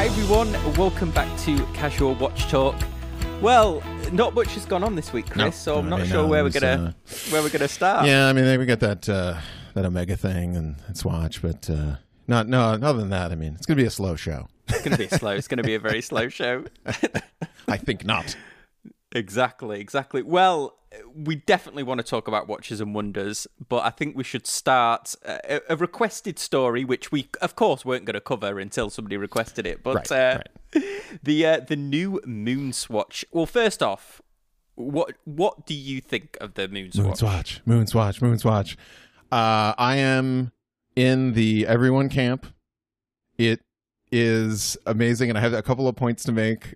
Hi everyone, welcome back to Casual Watch Talk. Well, not much has gone on this week, Chris, No, so I'm not mean, sure no, where we're gonna where we're gonna start. Yeah, I mean, we got that uh, that Omega thing and, and Swatch, but uh, not no. Other than that, I mean, it's gonna be a slow show. It's gonna be slow. It's gonna be a very slow show. I think not. Exactly, exactly. Well, we definitely want to talk about Watches and Wonders, but I think we should start uh, a, a requested story, which we, of course, weren't going to cover until somebody requested it. But Right, uh, right. the uh, the new Moon Swatch. Well, first off, what what do you think of the Moon? Swatch, Moon Swatch, Moon Swatch. Uh, I am in the everyone camp. It is amazing, and I have a couple of points to make.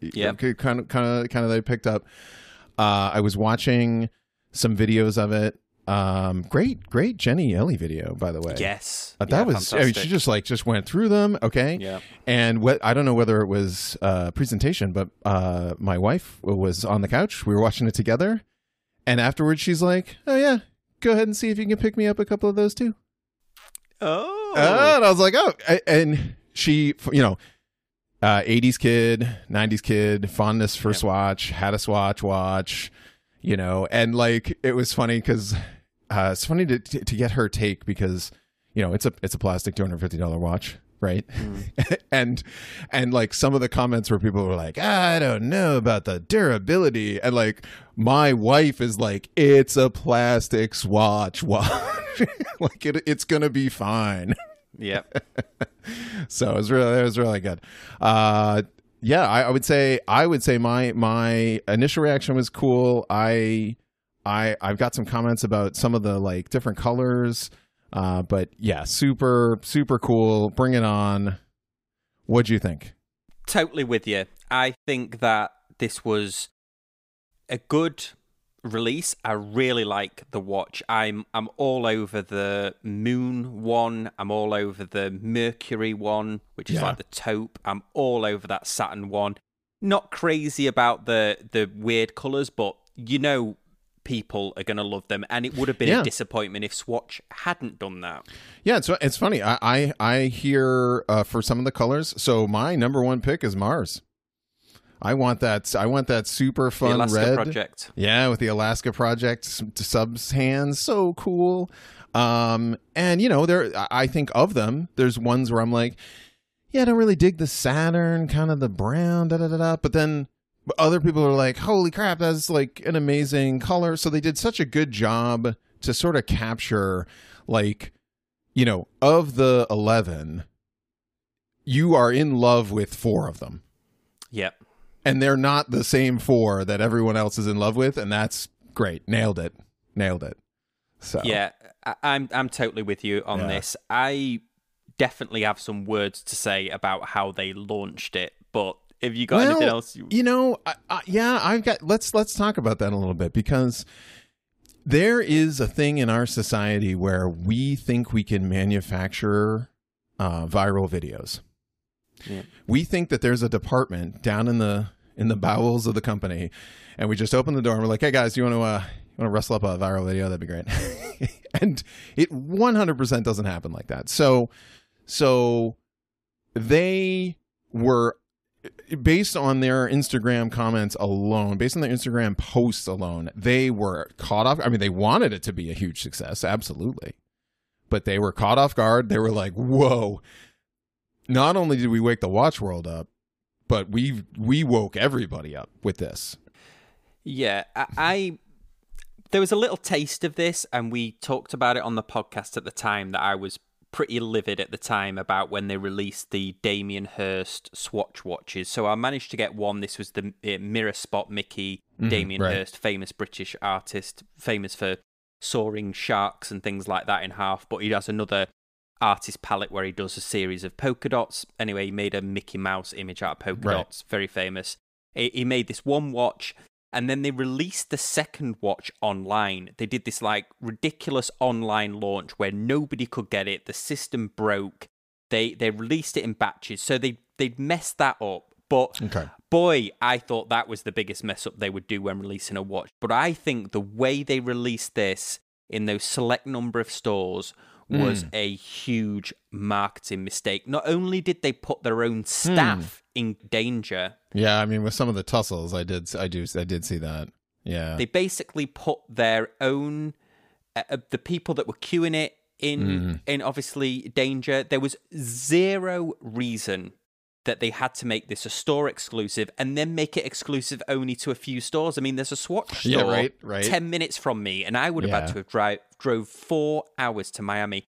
Yep. kind of, kind of, kind of. I picked up. Uh, I was watching some videos of it. Um, great, great Jenni Elle video, by the way. Yes, Uh, that Yeah, was. I mean, she just like just went through them. Okay. yeah. And what I don't know whether it was uh, presentation, but uh, my wife was on the couch. We were watching it together, and afterwards she's like, "Oh yeah, go ahead and see if you can pick me up a couple of those too." Oh, Uh, and I was like, "Oh," and she, you know, uh, '80s kid, '90s kid, fondness for Yeah. Swatch, had a Swatch watch, you know, and like it was funny because uh, it's funny to, to to get her take because you know it's a it's a plastic two hundred fifty dollar watch, right? and and like some of the comments where people were like, I don't know about the durability, and like my wife is like, it's a plastic Swatch watch, like it, it's gonna be fine. Yeah. so it was really it was really good. Uh, yeah, I, I would say I would say my my initial reaction was cool. I I I've got some comments about some of the like different colors. Uh, but yeah, super super cool. Bring it on. What'd you think? totally with you. I think that this was a good release. I really like the watch. I'm I'm all over the Moon one. I'm all over the Mercury one, which is Yeah. like the taupe. I'm all over that Saturn one. Not crazy about the the weird colors, but you know people are going to love them and it would have been Yeah. a disappointment if Swatch hadn't done that. Yeah, it's it's funny. I I, I hear uh, for some of the colors. So my number one pick is Mars. I want that. I want that super fun Alaska red. project. Yeah, with the Alaska project subs hands, so cool. Um, and you know, there, I- I think of them. There's ones where I'm like, yeah, I don't really dig the Saturn, kind of the brown, da da da da. But then other people are like, holy crap, that's like an amazing color. So they did such a good job to sort of capture, like, you know, of the eleven, you are in love with four of them Yep. And they're not the same four that everyone else is in love with, and that's great. Nailed it. Nailed it. So Yeah, I- I'm I'm totally with you on Yeah. this. I definitely have some words to say about how they launched it, but if you got Well, anything else, you... you know, I, I, yeah, I've got. Let's let's talk about that a little bit because there is a thing in our society where we think we can manufacture uh, viral videos. We think that there's a department down in the in the bowels of the company, and we just open the door and we're like, "Hey guys, you want to uh, you want to wrestle up a viral video? That'd be great." and it 100% doesn't happen like that. So so they were based on their Instagram comments alone, based on their Instagram posts alone, they were caught off. I mean, they wanted it to be a huge success, absolutely, but they were caught off guard. They were like, "Whoa!" Not only did we wake the watch world up, but we we woke everybody up with this. yeah, I, I there was a little taste of this, and we talked about it on the podcast at the time that I was pretty livid at the time about when they released the Damien Hirst Swatch watches. So I managed to get one. This was the uh, Mirror Spot Mickey Damien right. Hirst, famous British artist, famous for soaring sharks and things like that in half. But he has another artist palette where he does a series of polka dots. Anyway, he made a Mickey Mouse image out of polka Right. dots, very famous. He, made this one watch and then they released the second watch online. They did this like ridiculous online launch where nobody could get it. The system broke. They they released it in batches, so they they messed that up. But Okay. boy, I thought that was the biggest mess up they would do when releasing a watch. But I think the way they released this in those select number of stores was Mm. a huge marketing mistake. Not only did they put their own staff in danger, Yeah, I mean, with some of the tussles, I did, I do, I did see that. Yeah, they basically put their own uh, uh, the people that were queuing it in Mm. in obviously danger. There was zero reason that they had to make this a store exclusive and then make it exclusive only to a few stores. I mean, there's a Swatch Yeah, store right, right. ten minutes from me, and I would have Yeah. had to have drive drove four hours to Miami.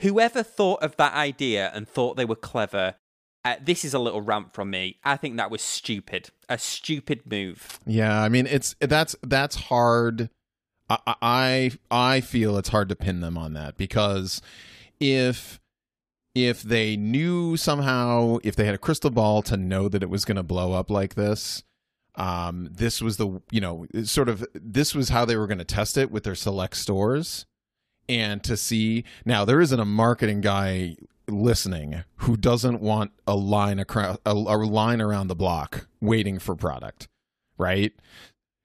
Whoever thought of that idea and thought they were clever. Uh, this is a little rant from me. I think that was stupid. A stupid move. yeah. I mean, it's that's that's hard. I, I I feel it's hard to pin them on that because if if they knew somehow if they had a crystal ball to know that it was going to blow up like this um this was the you know sort of this was how they were going to test it with their select stores and to see now there isn't a marketing guy listening who doesn't want a line across a, a line around the block waiting for product right?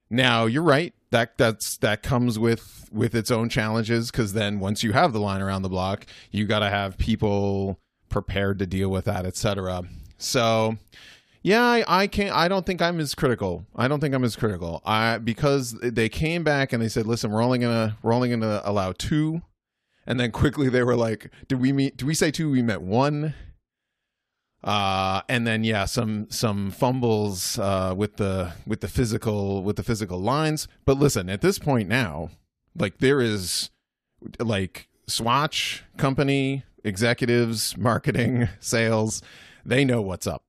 Now you're right that that's that comes with with its own challenges because then once you have the line around the block you got to have people prepared to deal with that etc so yeah I, I can't i don't think i'm as critical. I don't think i'm as critical. I because they came back and they said listen we're only gonna we're only gonna allow two. And then quickly they were like did we meet did we say two? We meant one uh and then yeah some some fumbles uh with the with the physical with the physical lines but listen at this point now like there is like swatch company executives marketing sales they know what's up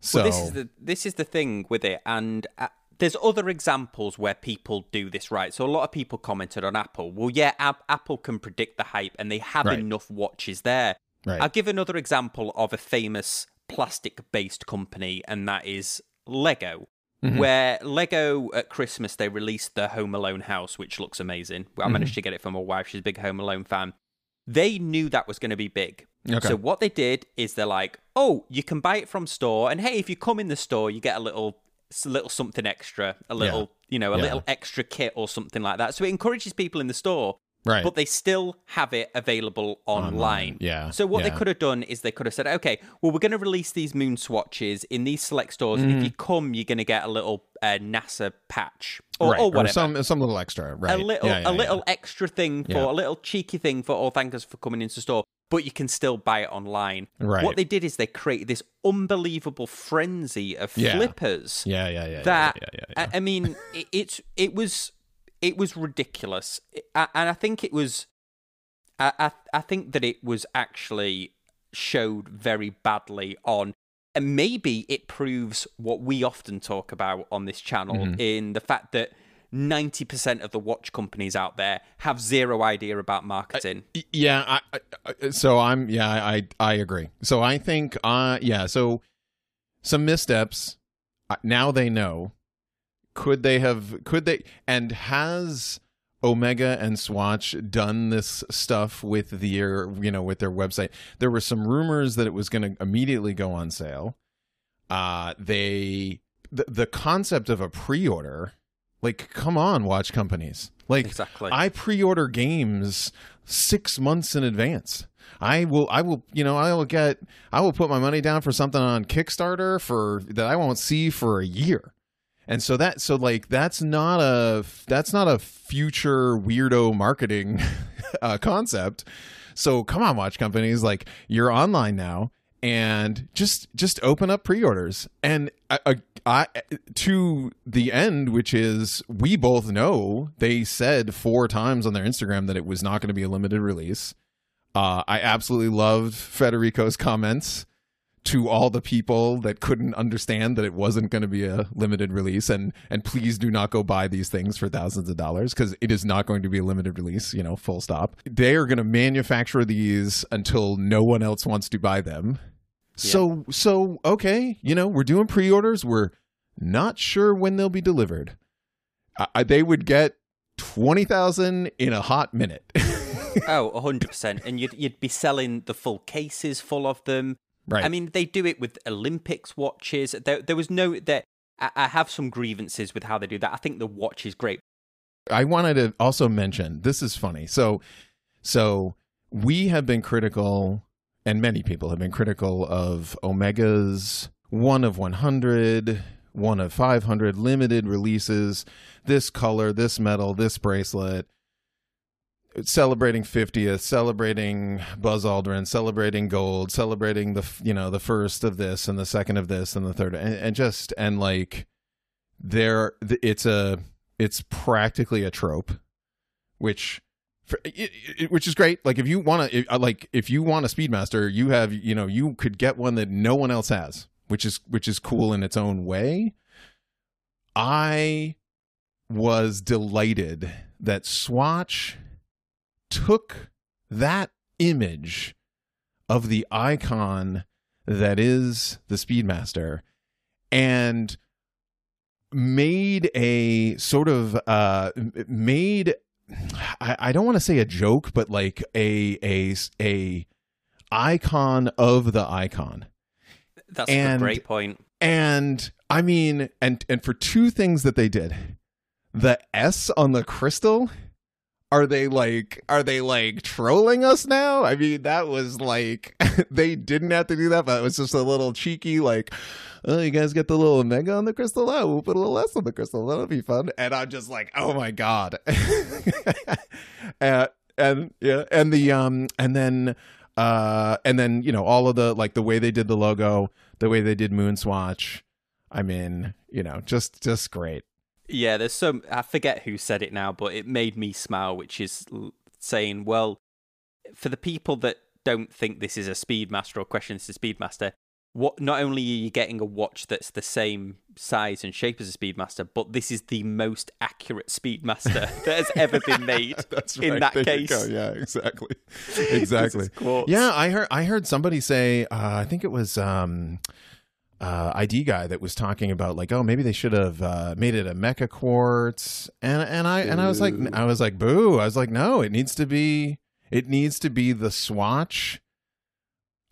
so well, this is the this is the thing with it, and uh, there's other examples where people do this right. So a lot of people commented on Apple. Well, yeah, Ap- Apple can predict the hype, and they have Right. enough watches there. Right I'll give another example of a famous plastic-based company, and that is Lego. Mhm. Where Lego at Christmas they released the Home Alone house, which looks amazing. I Mm-hmm. managed to get it from my wife; she's a big Home Alone fan. They knew that was going to be big. Okay. So what they did is they're like, "Oh, you can buy it from store, and hey, if you come in the store, you get a little, s- little something extra, a little, you know, a Yeah. little extra kit or something like that." So it encourages people in the store, right but they still have it available online. Online, yeah, So what they could have done is they could have said, "Okay, well, we're going to release these moon swatches in these select stores, and if Mm-hmm. you come, you're going to get a little uh, NASA patch or, right or whatever." some some little extra right a little Yeah, yeah, a yeah. little extra thing for Yeah. a little cheeky thing for oh thank us for coming into store but you can still buy it online Right. what they did is they created this unbelievable frenzy of Yeah. flippers yeah yeah yeah that yeah, yeah, yeah, I, I mean it, it's it was it was ridiculous I, and i think it was I, I i think that it was actually showed very badly on and maybe it proves what we often talk about on this channel Mm-hmm. in the fact that 90% of the watch companies out there have zero idea about marketing. Yeah, I, I, I- so I'm yeah, I I agree. So I think uh yeah, so some missteps uh, now they know. Could they have could they and has Omega and Swatch done this stuff with their you know with their website? There were some rumors that it was going to immediately go on sale. Uh they the, the concept of a pre-order like come on watch companies. Like exactly. I pre-order games six months in advance. I will, I will, you know, I will get, I will put my money down for something on Kickstarter for that I won't see for a year, and so that, so like that's not a, that's not a future weirdo marketing uh, concept. So come on, watch companies, like you're online now, and just just open up pre-orders. And I, I, to the end which is we both know they said four times on their instagram that it was not going to be a limited release. Uh, i absolutely loved federico's comments to all the people that couldn't understand that it wasn't going to be a limited release and and please do not go buy these things for thousands of dollars because it is not going to be a limited release you know full stop. They are going to manufacture these until no one else wants to buy them. So so okay you know we're doing pre-orders. We're not sure when they'll be delivered. I, I- they would get 20,000 in a hot minute. Oh, 100%. And you'd, you'd be selling the full cases full of them. Right I mean, they do it with Olympics watches. There, there was no that. I, I have some grievances with how they do that. I think the watch is great. I wanted to also mention this is funny. So, so we have been critical, and many people have been critical of Omega's one of 100, one of 500 limited releases, this color, this metal, this bracelet, celebrating 50th, celebrating Buzz Aldrin, celebrating gold, celebrating the, you know, the first of this and the second of this and the third, and, and just, and like, there, it's a, it's practically a trope, which for, it, it, which is great. Like if you want to, uh, like if you want a Speedmaster, you have, you know, you could get one that no one else has, which is which is cool in its own way. I was delighted that Swatch took that image of the icon that is the Speedmaster and made a sort of uh made I, I don't want to say a joke, but like a a a icon of the icon. That's and, a great point. And I mean, and and for two things that they did, the S on the crystal. Are they like are they like trolling us now? I mean, that was like they didn't have to do that, but it was just a little cheeky like oh, you guys get the little omega on the crystal? Oh, we'll put a little less on the crystal. That'll be fun. And I'm just like, oh my god. and, and yeah, and the um, and then uh, and then you know all of the like the way they did the logo, the way they did Moonswatch. I mean, you know, just just great. Yeah, there's some. I forget who said it now, but it made me smile, which is saying, well, for the people that don't think this is a Speedmaster or question this is a Speedmaster, what not only are you getting a watch that's the same size and shape as a Speedmaster, but this is the most accurate Speedmaster that has ever been made. that's right. In that there case, yeah, exactly, exactly. yeah, I heard I heard somebody say, uh, I think it was. Um, uh, ID guy that was talking about like, oh, maybe they should have uh, made it a meca-quartz, and and I and I was like, I was like, boo! I was like, no, it needs to be, it needs to be the Swatch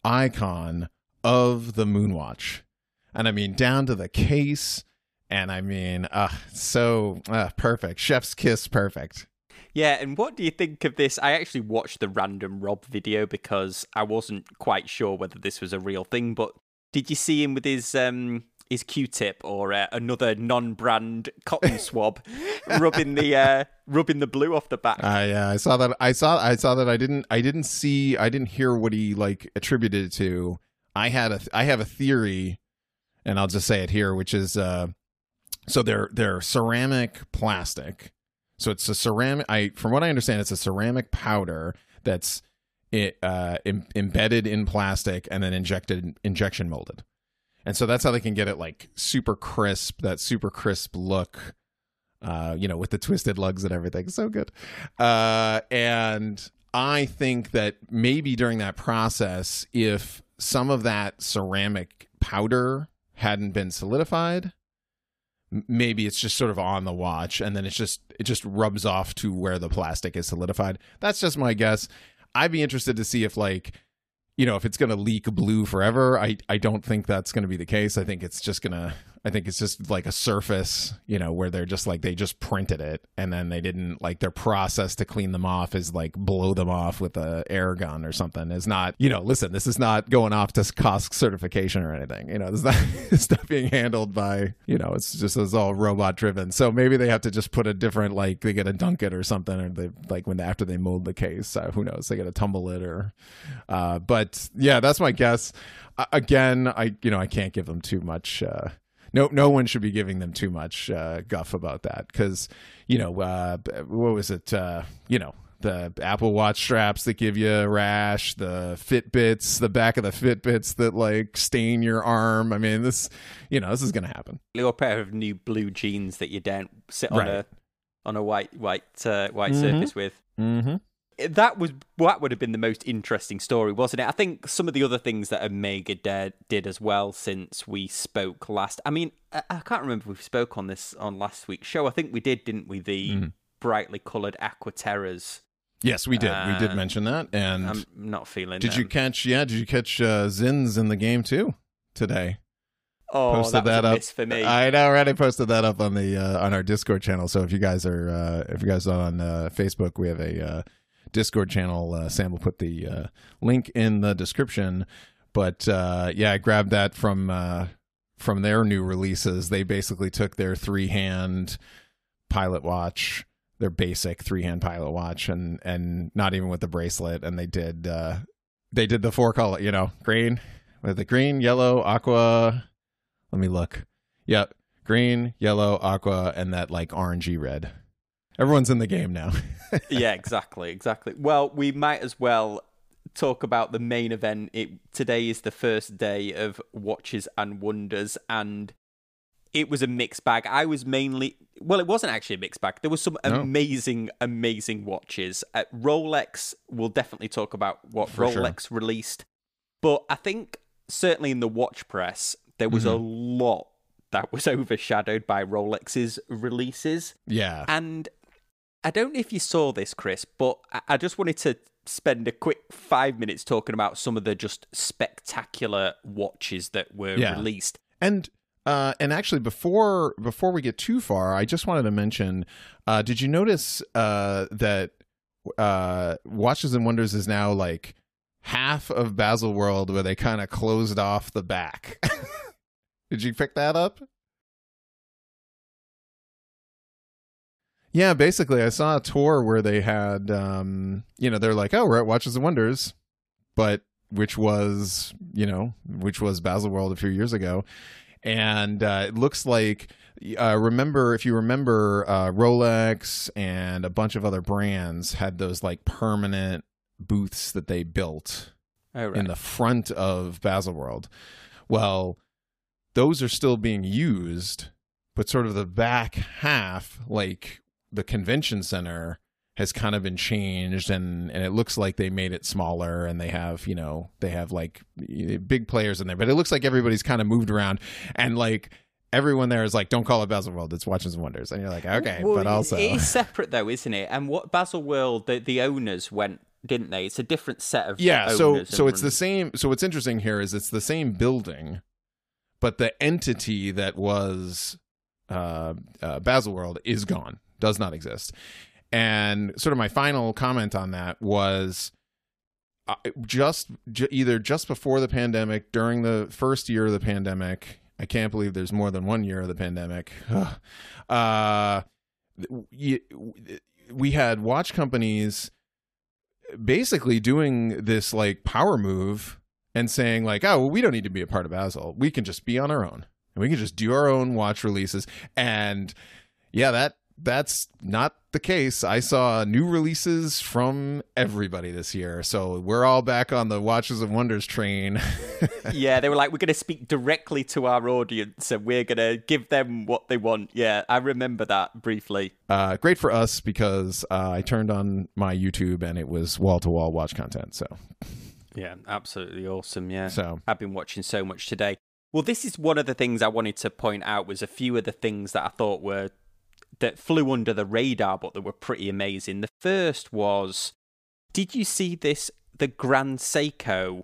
icon of the Moonwatch. And I mean, down to the case. And I mean, uh, so uh, perfect. Chef's kiss, perfect. Yeah, and what do you think of this? I actually watched the random Rob video because I wasn't quite sure whether this was a real thing. But did you see him with his um, his Q-tip or uh, another non-brand cotton swab, rubbing the uh, rubbing the blue off the back. Uh, yeah, I saw that. I saw. I saw that. I didn't. I didn't see. I didn't hear what he like attributed it to. I had a I have a theory, and I'll just say it here, which is uh, so they're they're ceramic plastic. So it's a ceramic. I from what I understand, it's a ceramic powder that's it uh, Im- embedded in plastic and then injected injection molded. And so that's how they can get it like super crisp, that super crisp look, uh, you know, with the twisted lugs and everything. So good. Uh, and I think that maybe during that process, if some of that ceramic powder hadn't been solidified maybe it's just sort of on the watch and then it's just it just rubs off to where the plastic is solidified that's just my guess i'd be interested to see if like you know if it's going to leak blue forever i i don't think that's going to be the case. I think it's just going to I think it's just like a surface, you know, where they're just like they just printed it and then they didn't like their process to clean them off is like blow them off with a air gun or something. Is not, you know, listen, this is not going off to COSC certification or anything. You know, this is not it's not being handled by, you know, it's just it's all robot driven. So maybe they have to just put a different like they get to dunk it or something, or they like when after they mold the case, uh, who knows, they get to tumble it or, uh, but yeah, that's my guess. Again, I you know I can't give them too much. Uh, no no one should be giving them too much uh, guff about that because you know uh, what was it uh, you know the Apple Watch straps that give you a rash, the Fitbits, the back of the Fitbits that like stain your arm. I mean, this, you know, this is going to happen. A little pair of new blue jeans that you don't sit on right. a on a white white uh, white mm-hmm. surface with. Mm-hmm that was that would have been the most interesting story, wasn't it? I think some of the other things that Omega did, did as well since we spoke last. I mean, I, I can't remember if we spoke on this on last week's show. I think we did, didn't we? The mm. brightly coloured Aquaterras. Yes, we did. Uh, we did uh, mention that, and I'm not feeling. Did them. you catch? Yeah, did you catch uh, Zins in the game too today? Oh, posted that, that up for me. I know, right? I posted that up on the uh, on our Discord channel. So if you guys are uh, if you guys are on uh, Facebook, we have a uh, Discord channel. Uh, Sam will put the uh, link in the description. But uh, yeah, I grabbed that from uh, from their new releases. They basically took their three hand pilot watch, their basic three hand pilot watch, and and not even with the bracelet, and they did uh, they did the four color, you know, green with the green, yellow, aqua. Let me look. Yep, green, yellow, aqua, and that like orangey red. Everyone's in the game now. yeah, exactly, exactly. Well, we might as well talk about the main event. It today is the first day of Watches and Wonders, and it was a mixed bag. I was mainly well, it wasn't actually a mixed bag. There was some No. amazing, amazing watches. Uh, Rolex. We'll definitely talk about what For sure. Rolex released, but I think certainly in the watch press there was a Mm-hmm. lot that was overshadowed by Rolex's releases. yeah. And I don't know if you saw this, Chris, but I- just wanted to spend a quick five minutes talking about some of the just spectacular watches that were Yeah. released. And uh, and actually, before before we get too far, I just wanted to mention. Uh, did you notice uh, that uh, Watches and Wonders is now like half of Baselworld, where they kind of closed off the back? did you pick that up? Yeah, basically, I saw a tour where they had, um, you know, they're like, "Oh, we're at Watches and Wonders," but which was, you know, which was Baselworld a few years ago, and uh, it looks like uh, remember if you remember uh, Rolex and a bunch of other brands had those like permanent booths that they built Oh, right. in the front of Baselworld. Well, those are still being used, but sort of the back half, like the convention center, has kind of been changed and and it looks like they made it smaller and they have you know they have like big players in there but it looks like everybody's kind of moved around and like everyone there is like don't call it Baselworld it's Watches and Wonders and you're like okay Well, but also it is separate though, isn't it? And what Baselworld, the, the owners went, didn't they? It's a different set of yeah so so it's the same so what's interesting here is it's the same building but the entity that was uh, uh baselworld is gone does not exist. And sort of my final comment on that was uh, just j- either just before the pandemic during the first year of the pandemic i can't believe there's more than one year of the pandemic uh we had watch companies basically doing this like power move and saying like oh well, we don't need to be a part of Basel we can just be on our own. And we can just do our own watch releases. And yeah that that's not the case i saw new releases from everybody this year so we're all back on the watches of wonders train yeah, they were like, we're going to speak directly to our audience and we're going to give them what they want. Yeah, I remember that briefly. uh, great for us because uh, i turned on my youtube and it was wall-to-wall watch content so Yeah, absolutely awesome. Yeah. so I've been watching so much today. Well, this is one of the things I wanted to point out was a few of the things that I thought were that flew under the radar but that were pretty amazing. The first was did you see this the Grand Seiko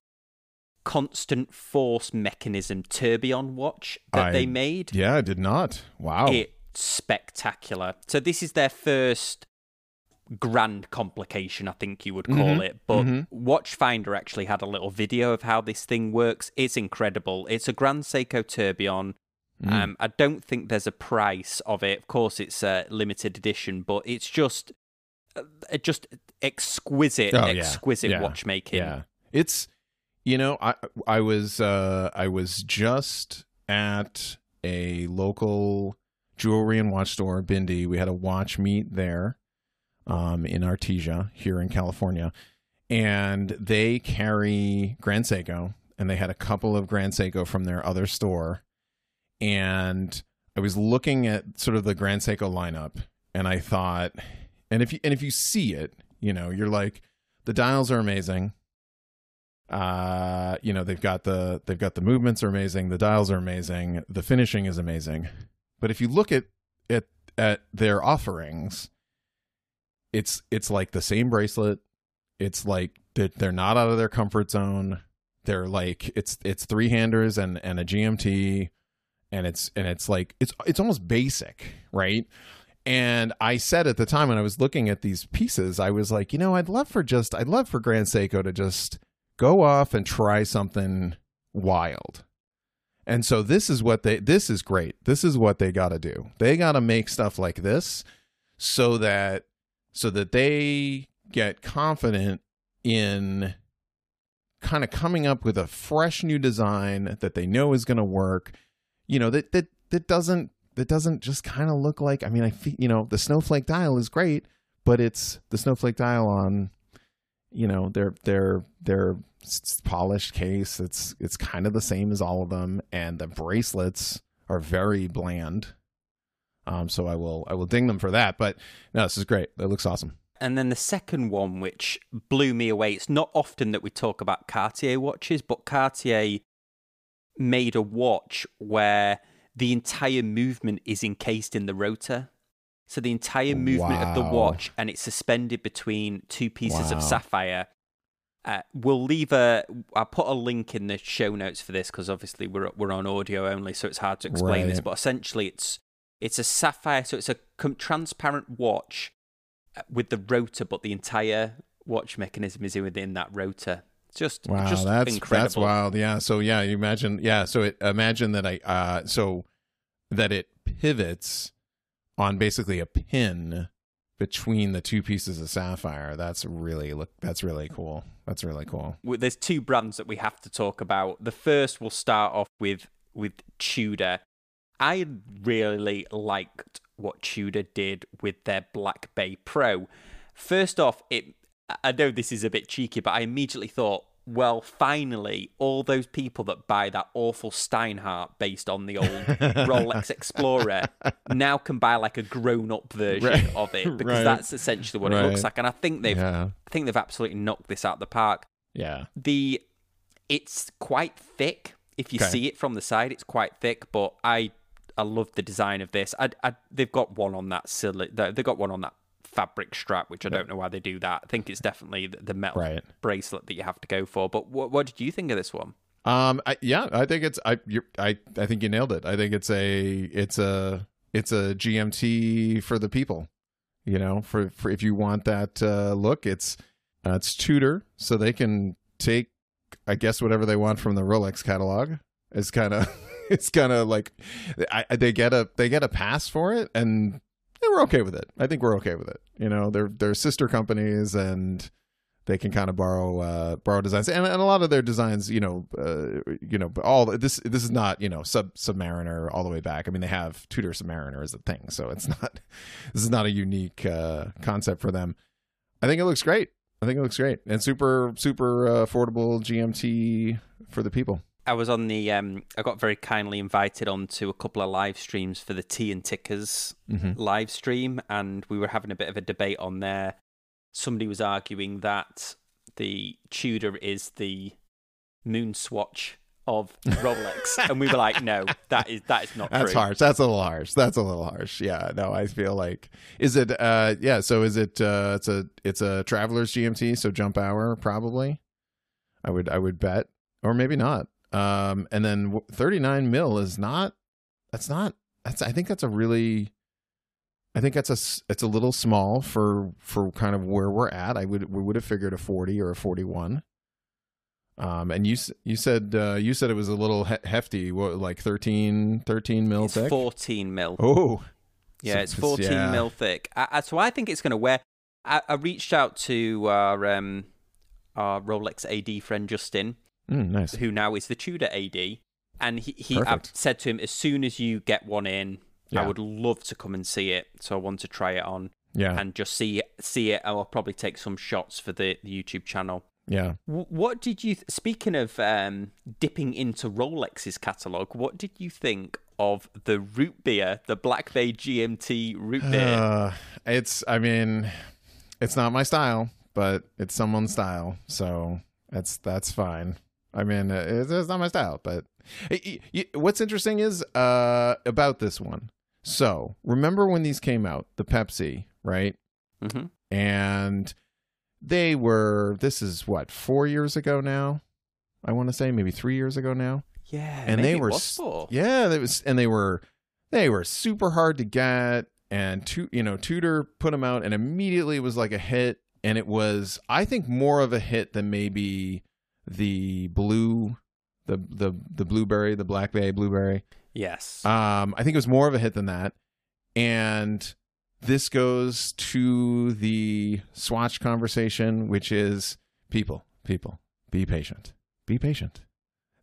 constant force mechanism tourbillon watch that I- they made? yeah i did not wow It's spectacular. So this is their first grand complication, I think you would call Mhm, it. But mhm. Watchfinder actually had a little video of how this thing works. It's incredible. It's a Grand Seiko Tourbillon. Mm. Um, I don't think there's a price of it. Of course, it's a limited edition, but it's just, uh, just exquisite, Oh, yeah. exquisite Yeah. watchmaking. Yeah. It's you know, I I was uh I was just at a local jewelry and watch store, Bindi. We had a watch meet there um in Artesia here in California. And they carry Grand Seiko and they had a couple of Grand Seiko from their other store. And I was looking at sort of the Grand Seiko lineup and I thought and if you and if you see it, you know, you're like the dials are amazing. Uh you know they've got the they've got the movements are amazing the dials are amazing the finishing is amazing. But if you look at at at their offerings it's it's like the same bracelet. It's like they're not out of their comfort zone. They're like it's it's three handers and and a gmt and it's and it's like it's it's almost basic right And I said at the time when I was looking at these pieces, I was like, you know, I'd love for just, I'd love for Grand Seiko to just go off and try something wild. And so this is what they, this is great. This is what they got to do. They got to make stuff like this so that, so that they get confident in kind of coming up with a fresh new design that they know is going to work. You know, that, that, that doesn't that doesn't just kind of look like. I mean, I feel you know the snowflake dial is great, but it's the snowflake dial on, you know, their their their polished case. It's it's kind of the same as all of them, and the bracelets are very bland. Um, so I will I will ding them for that. But no, this is great. It looks awesome. And then the second one, which blew me away, it's not often that we talk about Cartier watches, but Cartier made a watch where the entire movement is encased in the rotor. So the entire movement wow. of the watch and it's suspended between two pieces wow. of sapphire. Uh, we'll leave a. I'll put a link in the show notes for this because obviously we're we're on audio only, so it's hard to explain right. this. But essentially, it's it's a sapphire, so it's a transparent watch uh, with the rotor, but the entire watch mechanism is within that rotor. Just wow, just that's incredible. that's wild. Yeah. So yeah, you imagine. Yeah. So it, imagine that I uh so that it pivots on basically a pin between the two pieces of sapphire. That's really look. That's really cool. That's really cool. There's two brands that we have to talk about. The first we'll start off with with Tudor. I really liked what Tudor did with their Black Bay Pro. First off, it I know this is a bit cheeky, but I immediately thought, well, finally, all those people that buy that awful Steinhart based on the old Rolex Explorer now can buy like a grown-up version right. of it because right. that's essentially what right. it looks like. And I think they've, yeah. I think they've absolutely knocked this out of the park. Yeah. The, it's quite thick. If you okay. see it from the side, it's quite thick. But I, I love the design of this. I, I, they've got one on that silly. They've got one on that fabric strap, which I don't know why they do that. I think it's definitely the metal right. bracelet that you have to go for. But what, what did you think of this one? Um, I, yeah, I think it's I I I think you nailed it. I think it's a it's a it's a GMT for the people. You know, for for if you want that uh, look, it's uh, it's Tudor, so they can take I guess whatever they want from the Rolex catalog. It's kind of it's kind of like I, they get a they get a pass for it, and we're okay with it. I think we're okay with it. You know, they're they're sister companies and they can kind of borrow uh, borrow designs. And, and a lot of their designs you know uh, you know but all this this is not you know sub submariner all the way back. I mean they have tudor submariner as a thing so it's not this is not a unique uh, concept for them. I think it looks great. I think it looks great. And super super uh, affordable gmt for the people I was on the. Um, I got very kindly invited onto a couple of live streams for the Tea and Tickers mm-hmm. live stream, and we were having a bit of a debate on there. Somebody was arguing that the Tudor is the moon swatch of Rolex, and we were like, no, that is that is not. That's true. harsh. That's a little harsh. That's a little harsh. Yeah. No, I feel like is it? uh Yeah. So is it? uh It's a it's a traveler's GMT. So jump hour probably. I would I would bet, or maybe not. Um, and then 39 mil is not, that's not, that's, I think that's a really, I think that's a, it's a little small for, for kind of where we're at. I would, we would have figured a 40 or a 41. Um, and you, you said, uh, you said it was a little he- hefty, what, like 13, 13 mil it's thick? 14 mil. Oh, yeah, so it's 14 yeah. mil thick. I, so I think it's going to wear. I, I, reached out to our um, our Rolex AD friend Justin, Mm, nice. Who now is the Tudor AD. And he, he said to him, as soon as you get one in, yeah. I would love to come and see it. So I want to try it on. Yeah. And just see see it. I'll probably take some shots for the, the YouTube channel. Yeah. what did you, th- speaking of um, dipping into Rolex's catalogue, what did you think of the root beer, the Black Bay GMT root beer? Uh, it's, I mean, it's not my style, but it's someone's style. So that's, that's fine. I mean, uh, it's, it's not my style, but what's interesting is uh, about this one. So remember when these came out, the Pepsi, right? Mm-hmm. And they were. This is what four years ago now. I want to say maybe three years ago now. Yeah, and they were. Yeah, they was, and they were. They were super hard to get and tu- you know Tudor put them out, and immediately it was like a hit, and it was I think more of a hit than maybe the blue, the the the blueberry, the Black Bay blueberry. Yes. Um, I think it was more of a hit than that, and this goes to the Swatch conversation, which is people, people, be patient, be patient.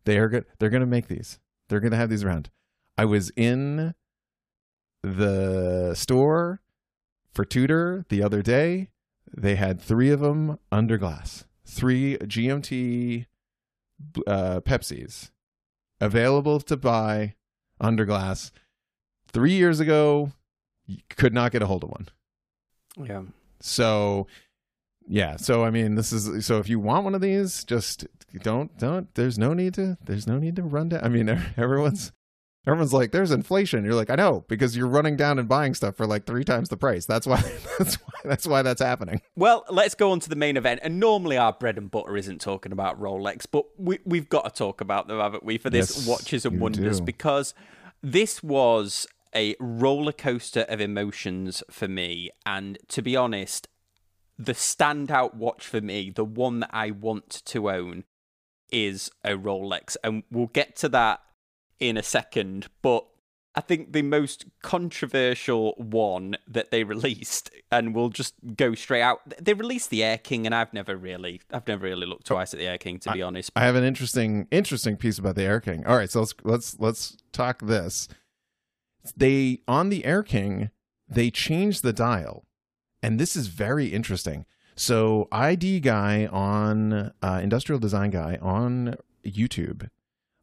They are good. They're going to make these. They're going to have these around. I was in the store for Tudor the other day. They had three of them under glass, three GMT uh, Pepsis available to buy under glass. Three years ago, you could not get a hold of one. yeah. So, yeah. So I mean, this is so if you want one of these, just don't don't. There's no need to. There's no need to run down. I mean, everyone's everyone's like, there's inflation. You're like, I know because you're running down and buying stuff for like three times the price. That's why. That's why. That's why that's happening. Well, let's go on to the main event. And normally our bread and butter isn't talking about Rolex, but we, we've got to talk about them, haven't we, for this Yes, Watches and Wonders do. because this was a roller coaster of emotions for me. And to be honest, the standout watch for me, the one that I want to own, is a Rolex. And we'll get to that in a second. But I think the most controversial one that they released, and we'll just go straight out. They released the Air King, and I've never really, I've never really looked twice at the Air King to be honest. I have an interesting interesting piece about the Air King. All right, so let's let's let's talk this. They on the Air King, they changed the dial, and this is very interesting. So ID guy on uh, industrial design guy on YouTube,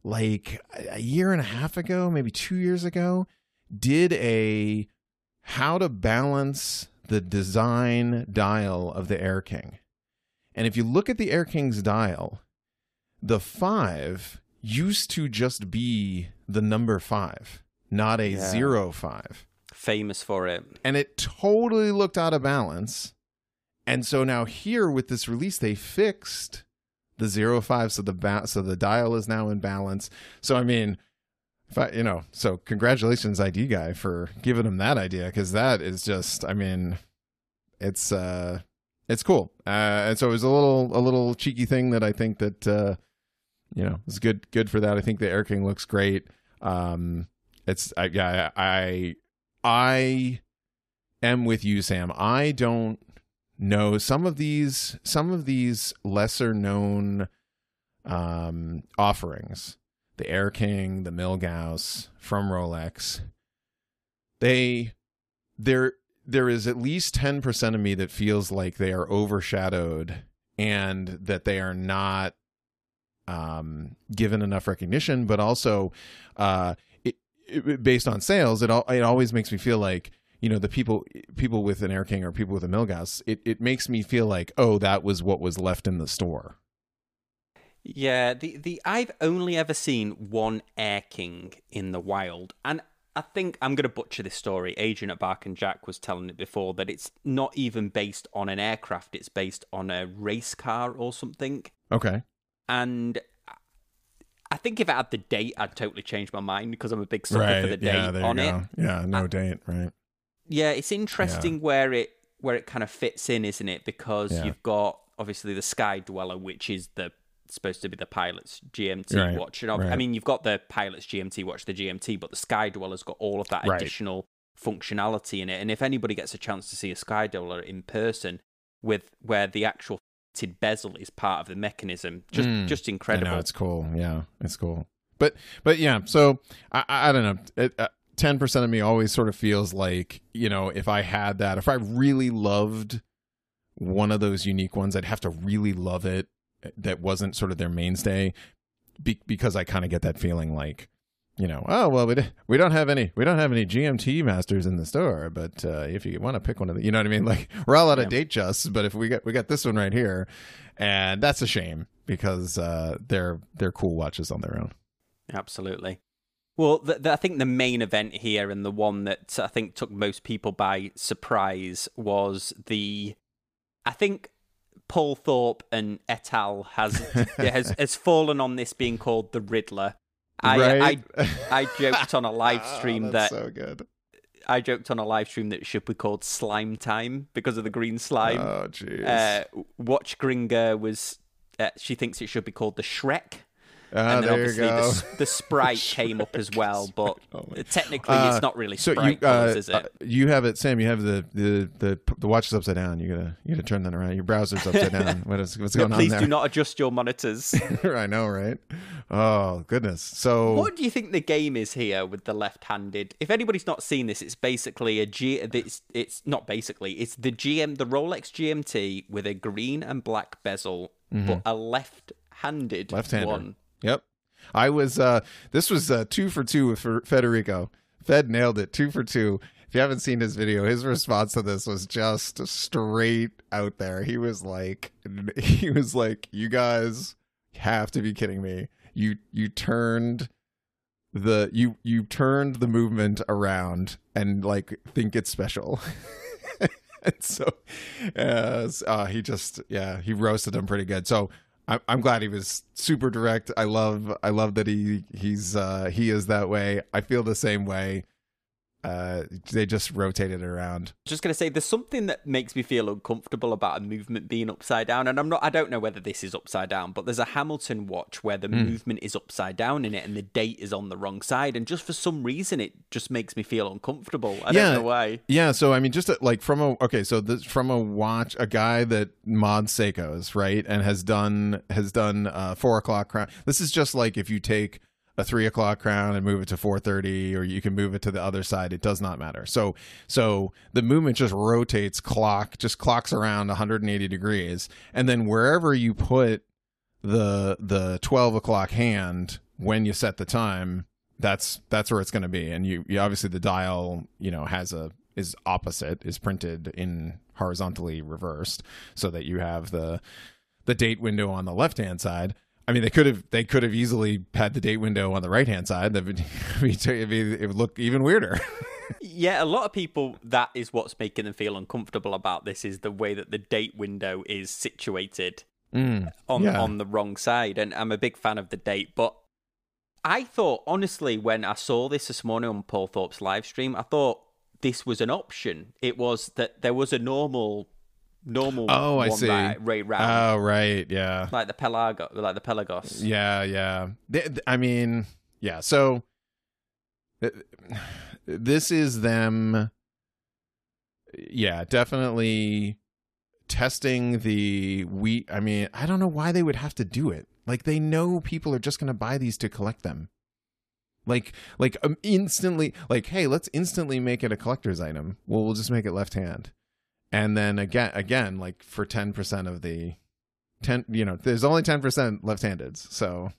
like a year and a half ago, maybe two years ago, did a how to balance the design dial of the Air King. And if you look at the Air King's dial, the five used to just be the number five, not a Yeah. zero five. Famous for it. And it totally looked out of balance. And so now here with this release, they fixed the zero five, so the ba- so the dial is now in balance. So I mean, if I you know, so congratulations, ID guy, for giving him that idea because that is just, I mean, it's uh, it's cool. Uh, and so it was a little a little cheeky thing that I think that uh, you know it's good good for that. I think the Air King looks great. Um, it's I yeah I I am with you, Sam. I don't know some of these some of these lesser known um offerings the air king the milgauss from rolex they there there is at least 10% of me that feels like they are overshadowed and that they are not um given enough recognition but also uh it, it based on sales it all it always makes me feel like you know the people people with an air king or people with a milgauss it, it makes me feel like oh that was what was left in the store Yeah, the the I've only ever seen one Air King in the wild, and I think I'm going to butcher this story. Adrian at Bark and Jack was telling it before that it's not even based on an aircraft; it's based on a race car or something. okay And I think if I had the date, I'd totally change my mind because I'm a big sucker for the date yeah on you it. yeah no date right Yeah, it's interesting where it where it kind of fits in, isn't it? Because Yeah. you've got obviously the Sky Dweller, which is the supposed to be the pilot's GMT Right, watch. And ob- I mean, you've got the pilot's GMT watch, the GMT, but the Sky Dweller's got all of that Right. additional functionality in it. And if anybody gets a chance to see a Sky Dweller in person, with where the actual bezel is part of the mechanism, just Mm. just I incredible. know it's cool yeah it's cool but but yeah so i i I don't know it, uh, 10% of me always sort of feels like you know if i had that if i really loved one of those unique ones i'd have to really love it uh, that wasn't sort of their mainstay be- because i kind of get that feeling like you know oh well we, d- we don't have any we don't have any gmt masters in the store but uh, if you want to pick one of the you know what i mean? Like we're all out of date just but if we got we got this one right here and that's a shame because uh, they're they're cool watches on their own. Absolutely. Well, the, the, I think the main event here and the one that I think took most people by surprise was the. I think Paul Thorpe and et al. has has has fallen on this being called the Riddler. I right I, I joked on a live stream Oh, that that's so good I joked on a live stream that it should be called Slime Time because of the green slime. Oh, jeez. Uh, Watch Gringer was. Uh, she thinks it should be called the Shrek. Ah, and then there obviously the, the sprite came up as well, but technically Uh, it's not really so sprite you, colours, uh, is it? uh, you have it, Sam. You have the, the the the watch is upside down. You gotta you gotta turn that around. Your browser's upside down. What is what's going Please on Please do not adjust your monitors. I know, right? Oh goodness. So What do you think the game is here with the left-handed? If anybody's not seen this, it's basically a G. It's it's not basically. It's the GM, the Rolex GMT with a green and black bezel, but a left-handed Mm-hmm. left-hander. one. Yep. I was. uh This was uh, two for two with Federico. Fed nailed it. Two for two. If you haven't seen his video, his response to this was just straight out there. He was like, he was like, "You guys have to be kidding me. You you turned." the you you turned the movement around and like think it's special and so uh, s- uh he just yeah he roasted them pretty good so I'm, I'm glad he was super direct. I love i love that he he's uh he is that way. I feel the same way uh they just rotated it around Just gonna say, there's something that makes me feel uncomfortable about a movement being upside down, and I'm not. I don't know whether this is upside down, but there's a Hamilton watch where the Hmm. movement is upside down in it, and the date is on the wrong side, and just for some reason, it just makes me feel uncomfortable. I Yeah. don't know why. Yeah, so I mean, just uh, like from a okay, so this from a watch, a guy that mods Seikos, right, and has done has done uh, four o'clock crown. This is just like if you take a three o'clock crown and move it to four thirty, or you can move it to the other side. It does not matter. So so the movement just rotates, clock just clocks around 180 degrees, and then wherever you put the the 12 o'clock hand when you set the time that's that's where it's going to be and you, you obviously the dial you know has a is opposite is printed in horizontally reversed so that you have the the date window on the left hand side i mean they could have they could have easily had the date window on the right hand side that would it would look even weirder Yeah, a lot of people. That is what's making them feel uncomfortable about this. Is the way that the date window is situated Mm, on yeah. on the wrong side, and I'm a big fan of the date. But I thought honestly, when I saw this this morning on Paul Thorpe's live stream, I thought this was an option. It was that there was a normal, normal. Oh, I see. Right round, oh right yeah like the Pelago, like the Pelagos. Yeah, yeah. Th- th- I mean, yeah. So th- this is them. Yeah, definitely testing the wheat. I mean, I don't know why they would have to do it. Like they know people are just going to buy these to collect them. Like, like um, instantly, like, hey, let's instantly make it a collector's item. Well, we'll just make it left hand, and then again, again, like for ten percent of the ten, you know, there's only ten percent left-handed. So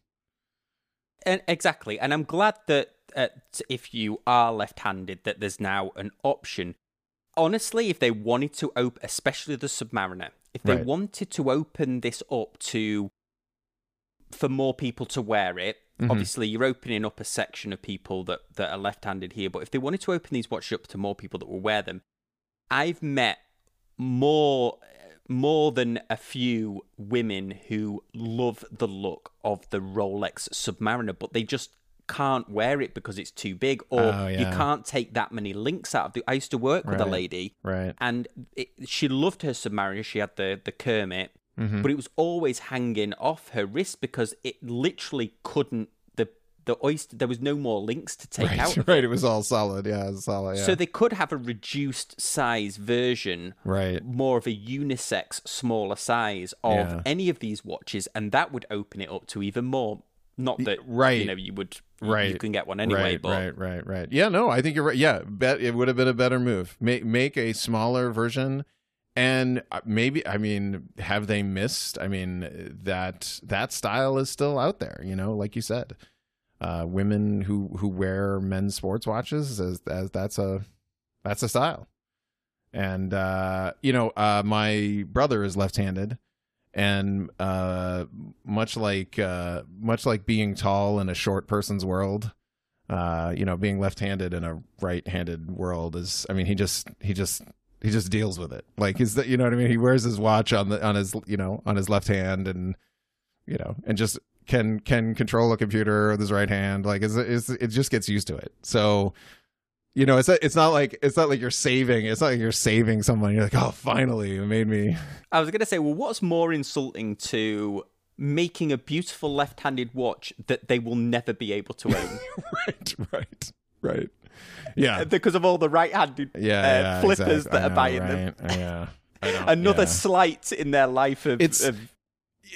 And exactly, and I'm glad that uh, if you are left-handed, that there's now an option. Honestly, if they wanted to open, especially the Submariner, if they Right. wanted to open this up to for more people to wear it, Mhm. obviously you're opening up a section of people that that are left-handed here. But if they wanted to open these watches up to more people that will wear them, I've met more more than a few women who love the look of the Rolex Submariner, but they just can't wear it because it's too big, or Oh, you can't take that many links out of the. I used to work with a lady, right, and it, she loved her Submariner. She had the the Kermit, Mhm. but it was always hanging off her wrist because it literally couldn't. The oyster there was no more links to take right, out. right. it. Was all solid. Yeah, it was solid. Yeah. So they could have a reduced size version right. more of a unisex, smaller size of Yeah. any of these watches, and that would open it up to even more. Not that right. you know you would Right. You can get one anyway, right, but right, right, right. Yeah, no, I think you're right. Yeah, bet it would have been a better move. Make make a smaller version, and uh, maybe I mean, have they missed? I mean, that that style is still out there. You know, like you said, uh, women who who wear men's sports watches as as that's a that's a style. And uh, you know, uh, my brother is left-handed, and uh, much like uh, much like being tall in a short person's world, uh, you know, being left-handed in a right-handed world is. I mean, he just he just he just deals with it. Like he's the, you know what I mean. He wears his watch on the on his you know on his left hand, and you know, and just can can control a computer with his right hand. Like it's, it's it just gets used to it. So You know, it's it's not like it's not like you're saving. It's not like you're saving someone. You're like, oh, finally, you made me. I was going to say, well, what's more insulting to making a beautiful left-handed watch that they will never be able to own right, right, right. Yeah, because of all the right-handed yeah, uh, yeah, flippers exactly. that are buying right? them. Yeah, Another yeah. slight in their life of, It's- of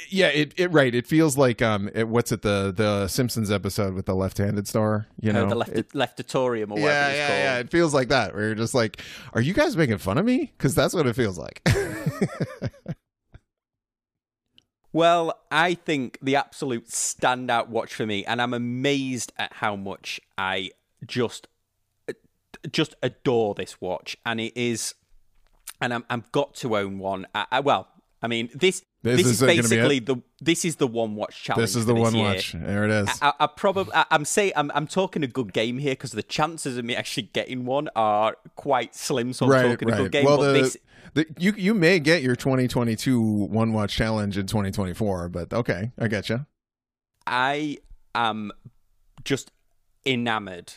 yeah it, it right it feels like um it, what's it the the simpsons episode with the left-handed star? you know uh, the left It- leftatorium or whatever yeah it's yeah called. yeah it feels like that where you're just like are you guys making fun of me because that's what it feels like Well, I think the absolute standout watch for me, and I'm amazed at how much I just just adore this watch, and it is, and I'm I've got to own one. I, I, well, I mean this This this, is is, basically the this is the one watch challenge. this is the one year. watch there it is I, I probably I, I'm saying I'm I'm talking a good game here because the chances of me actually getting one are quite slim. So I'm right talking a right good game. well but the, this the you you may get your 2022 one watch challenge in 2024 but okay i get you I am just enamored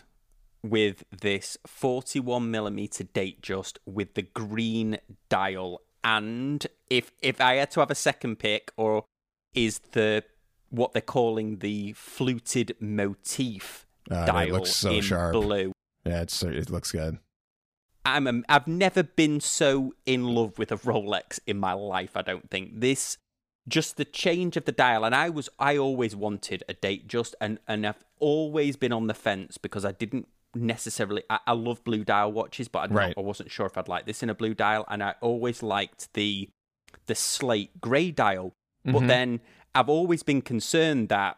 with this 41 millimeter Datejust with the green dial and if if I had to have a second pick or is the what they're calling the fluted motif Uh, dial it looks so in sharp blue. yeah it's it looks good I'm a, I've never been so in love with a Rolex in my life. I don't think this just the change of the dial, and I was I always wanted a Datejust, and and I've always been on the fence because I didn't necessarily. I, I love blue dial watches, but I, Right. I wasn't sure if I'd like this in a blue dial, and I always liked the the slate grey dial. But Mhm. then I've always been concerned that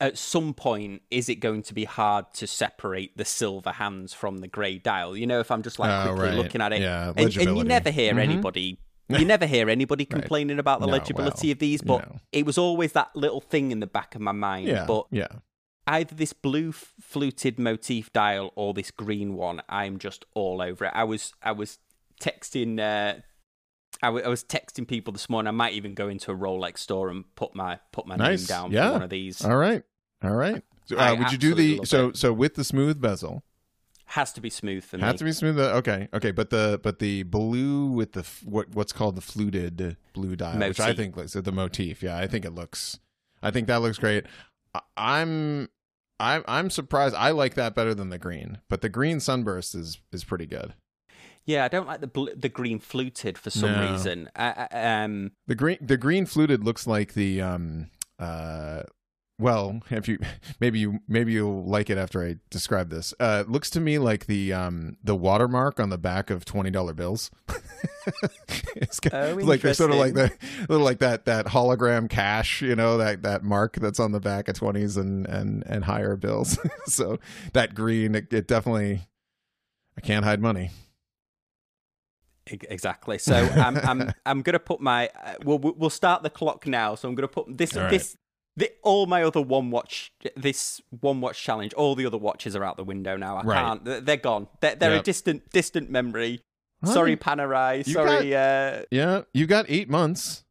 at some point is it going to be hard to separate the silver hands from the grey dial? You know, if I'm just like Oh, quickly right. looking at it, Yeah, and, and you never hear Mhm. anybody. You never hear anybody Right. complaining about the No, legibility well, of these, but know. it was always that little thing in the back of my mind. yeah But yeah either this blue fluted motif dial or this green one, I'm just all over it. I was I was texting uh, I, w- I was texting people this morning. I might even go into a Rolex store and put my put my Nice. name down Yeah. for one of these. all right all right so, uh, would you do the so it. so with the smooth bezel Has to be smooth for me. Have to be smooth. uh, Okay, okay, but the but the blue with the what what's called the fluted blue dial, which I think looks the motif. Yeah, I think it looks. I think that looks great. I, I'm I'm I'm surprised. I like that better than the green, but the green sunburst is is pretty good. Yeah, I don't like the bl- the green fluted for some No. reason. I, I, um, The green the green fluted looks like the um uh well if you maybe you maybe you'll like it after I describe this. Uh it looks to me like the um the watermark on the back of twenty dollar bills. it's kind Oh, like they're sort of like the little like that that hologram cash, you know, that that mark that's on the back of twenties and and and higher bills. so that green it, it definitely I can't hide money. exactly. So I'm I'm I'm gonna put my uh, we'll we'll start the clock now. So I'm gonna put this right. this. The, all my other one watch, this one watch challenge, all the other watches are out the window now. I Right. can't. They're, gone. They're, they're Yep. a distant, distant memory. Sorry, Panerai. Sorry. uh, Yeah, you got eight months.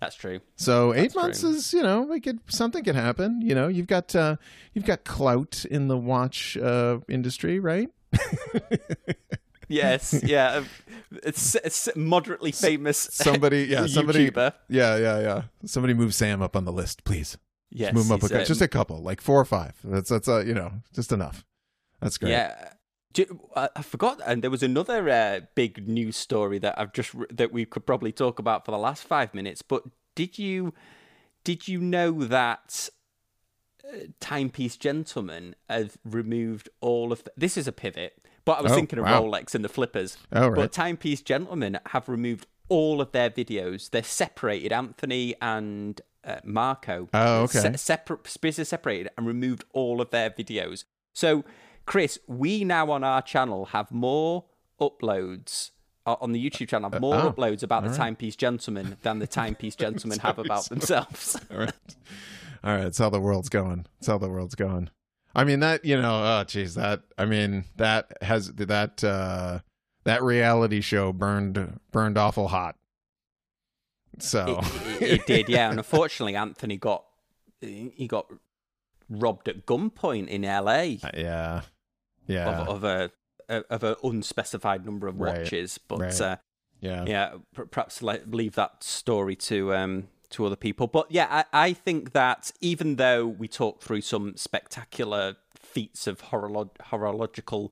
that's true. So eight That's months is, you know, we could something could happen. You know, you've got uh, you've got clout in the watch uh, industry, right? Yes. yeah. um, It's, it's moderately famous. Somebody, yeah, somebody, yeah, yeah, yeah. Somebody move Sam up on the list, please. Yes. move him up, a, um, just a couple, like four or five. That's that's uh, you know, just enough. That's great. Yeah. I I forgot, and there was another uh, big news story that I've just that we could probably talk about for the last five minutes. But did you did you know that uh, Timepiece gentlemen have removed all of the, this is a pivot, but I was Oh, thinking of wow. Rolex and the flippers. All right. But Timepiece Gentlemen have removed all of their videos. They're separated, Anthony and uh, Marco. Oh, okay. Se- separate, business separated and removed all of their videos. So, Chris, we now on our channel have more uploads uh, on the YouTube channel, have more oh, uploads about the right. Timepiece Gentlemen than the Timepiece Gentlemen have about themselves. All right. All right. That's how the world's going. That's how the world's going. I mean that you know. Oh, geez. That I mean that has that uh that reality show burned burned awful hot. So it, it, it did, yeah. And unfortunately, Anthony got he got robbed at gunpoint in LA. yeah, Yeah. of, of a of an unspecified number of Right, watches. But right. uh, yeah. yeah, per- perhaps let, leave that story to um to other people. But yeah, I, I think that even though we talked through some spectacular feats of horolog- horological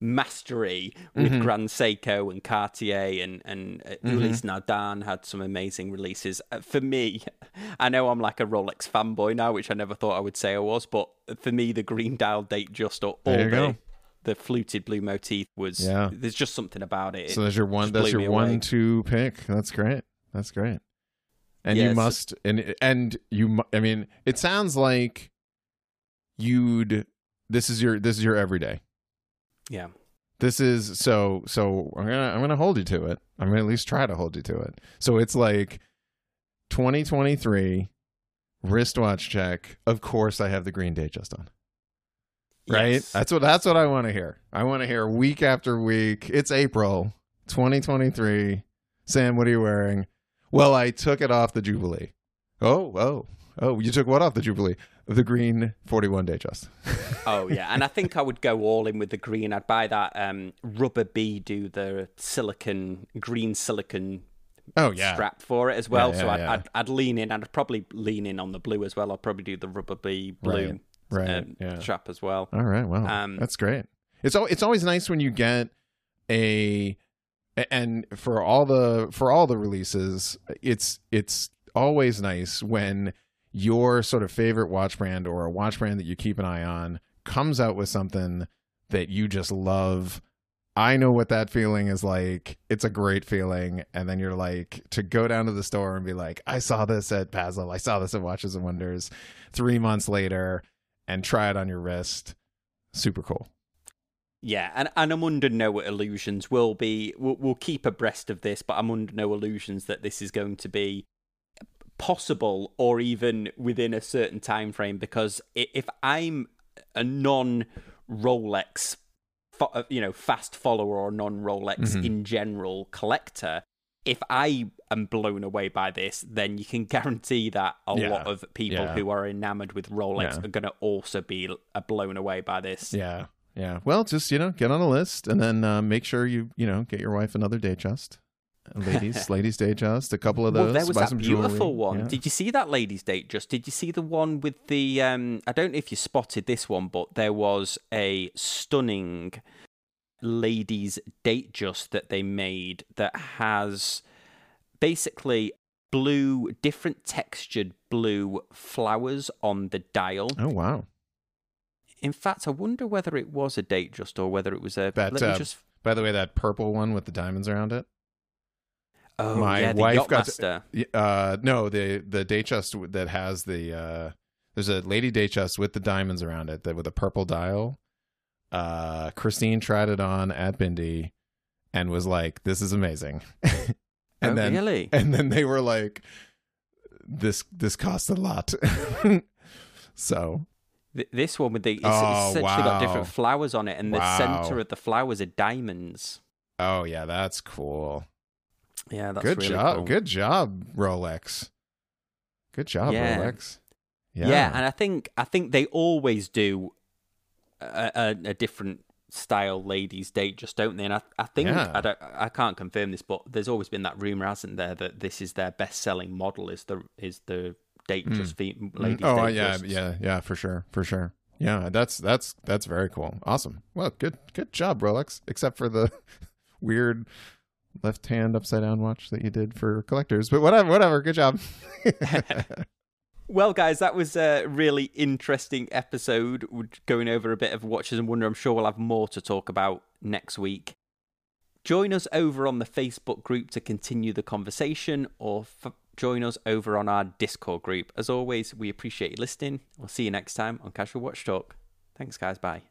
mastery with Mhm. Grand Seiko and Cartier and and uh, Mhm. Ulysse Nardin had some amazing releases. Uh, for me, I know I'm like a Rolex fanboy now, which I never thought I would say I was, but for me, the green dial Datejust or all you the go. the fluted blue motif was. Yeah. There's just something about it. So there's your one. That's your me away. one-two pick. That's great. That's great. And you must, and and you. I mean, it sounds like you'd. This is your. This is your everyday. Yeah. This is so. So I'm gonna. I'm gonna hold you to it. I'm gonna at least try to hold you to it. So it's like 2023 wristwatch check. Of course, I have the green Datejust on. Right. Yes. That's what. That's what I want to hear. I want to hear week after week. It's April 2023. Sam, what are you wearing? Well, I took it off the Jubilee. Oh, oh, oh! You took what off the Jubilee? The green 41 Datejust. Oh yeah, and I think I would go all in with the green. I'd buy that um, Rubber B do the silicon green silicon Oh yeah. strap for it as well. Yeah, so I'd, yeah. I'd I'd lean in. I'd probably lean in on the blue as well. I'll probably do the Rubber B blue Right. um, yeah. strap as well. All right. Wow. Um, That's great. It's al- it's always nice when you get a a- and for all the for all the releases, it's it's always nice when your sort of favorite watch brand or a watch brand that you keep an eye on comes out with something that you just love. I know what that feeling is like. It's a great feeling. And then you're like, to go down to the store and be like, I saw this at Basel. I saw this at Watches and Wonders three months later and try it on your wrist. Super cool. Yeah, and, and I'm under no illusions. We'll be we'll, we'll keep abreast of this, but I'm under no illusions that this is going to be possible or even within a certain time frame. Because if I'm a non Rolex, uh, you know, fast follower or non Rolex Mhm. in general collector. If I am blown away by this, then you can guarantee that a Yeah. lot of people Yeah. who are enamored with Rolex Yeah. are going to also be blown away by this. Yeah. Yeah. Well, just, you know, get on a list and then uh, make sure you, you know, get your wife another Datejust. Ladies, ladies Datejust. A couple of those. Well, there was buy that some beautiful jewelry. one. Yeah. Did you see that ladies' date? Just did you see the one with the? Um, I don't know if you spotted this one, but there was a stunning ladies' Datejust that they made that has basically blue, different textured blue flowers on the dial. Oh, wow. In fact, I wonder whether it was a Datejust or whether it was a. That, let me uh, just. By the way, that purple one with the diamonds around it. Oh my yeah, wife got to- Uh, no, the the Datejust that has the uh, there's a lady Datejust with the diamonds around it that with a purple dial. Uh, Christine tried it on at Bindi and was like, "This is amazing." and oh then really? and then they were like, "This this costs a lot." so Th- This one with the it's, Oh, it's essentially got different flowers on it, and the center of the flowers are diamonds. oh yeah, that's cool. Yeah, that's good really job, cool. good job, Rolex. Good job, Yeah. Rolex. Yeah. yeah, and I think I think they always do a, a, a different style ladies date, just don't they? And I, I think Yeah. I don't I can't confirm this, but there's always been that rumor, hasn't there, that this is their best selling model is the is the date Mm. just fe- Mm, ladies oh yeah, yeah, yeah, for sure, for sure. Yeah, that's that's that's very cool. Awesome. Well, good good job, Rolex. Except for the weird left hand upside down watch that you did for collectors, but whatever, whatever. Good job. Well, guys, that was a really interesting episode going over a bit of Watches and Wonder. I'm sure we'll have more to talk about next week. Join us over on the Facebook group to continue the conversation or f- join us over on our Discord group. As always, we appreciate you listening. We'll see you next time on Casual Watch Talk. Thanks, guys. Bye.